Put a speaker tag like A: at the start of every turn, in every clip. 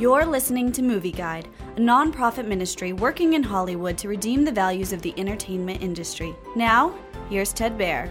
A: You're listening to Movie Guide, a nonprofit ministry working in Hollywood to redeem the values of the entertainment industry. Now, here's Ted Baehr.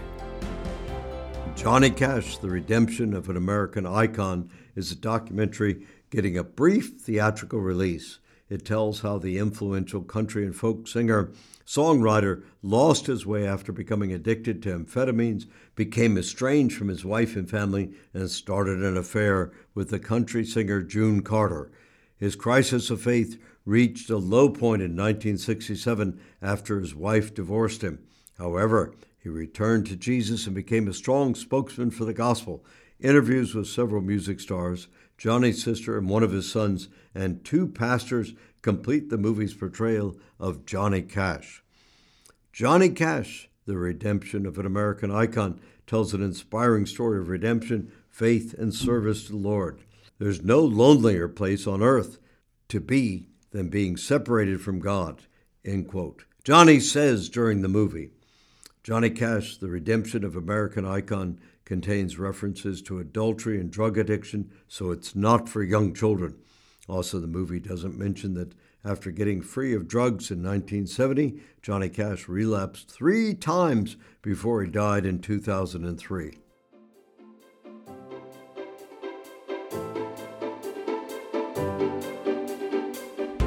B: Johnny Cash, The Redemption of an American Icon, is a documentary getting a brief theatrical release. It tells how the influential country and folk singer songwriter lost his way after becoming addicted to amphetamines, became estranged from his wife and family, and started an affair with the country singer June Carter. His crisis of faith reached a low point in 1967 after his wife divorced him. However, he returned to Jesus and became a strong spokesman for the gospel. Interviews with several music stars, Johnny's sister and one of his sons, and two pastors complete the movie's portrayal of Johnny Cash. Johnny Cash, the redemption of an American icon, tells an inspiring story of redemption, faith, and service to the Lord. There's no lonelier place on earth to be than being separated from God. End quote. Johnny says during the movie, Johnny Cash, the redemption of American icon, contains references to adultery and drug addiction, so it's not for young children. Also, the movie doesn't mention that after getting free of drugs in 1970, Johnny Cash relapsed three times before he died in 2003.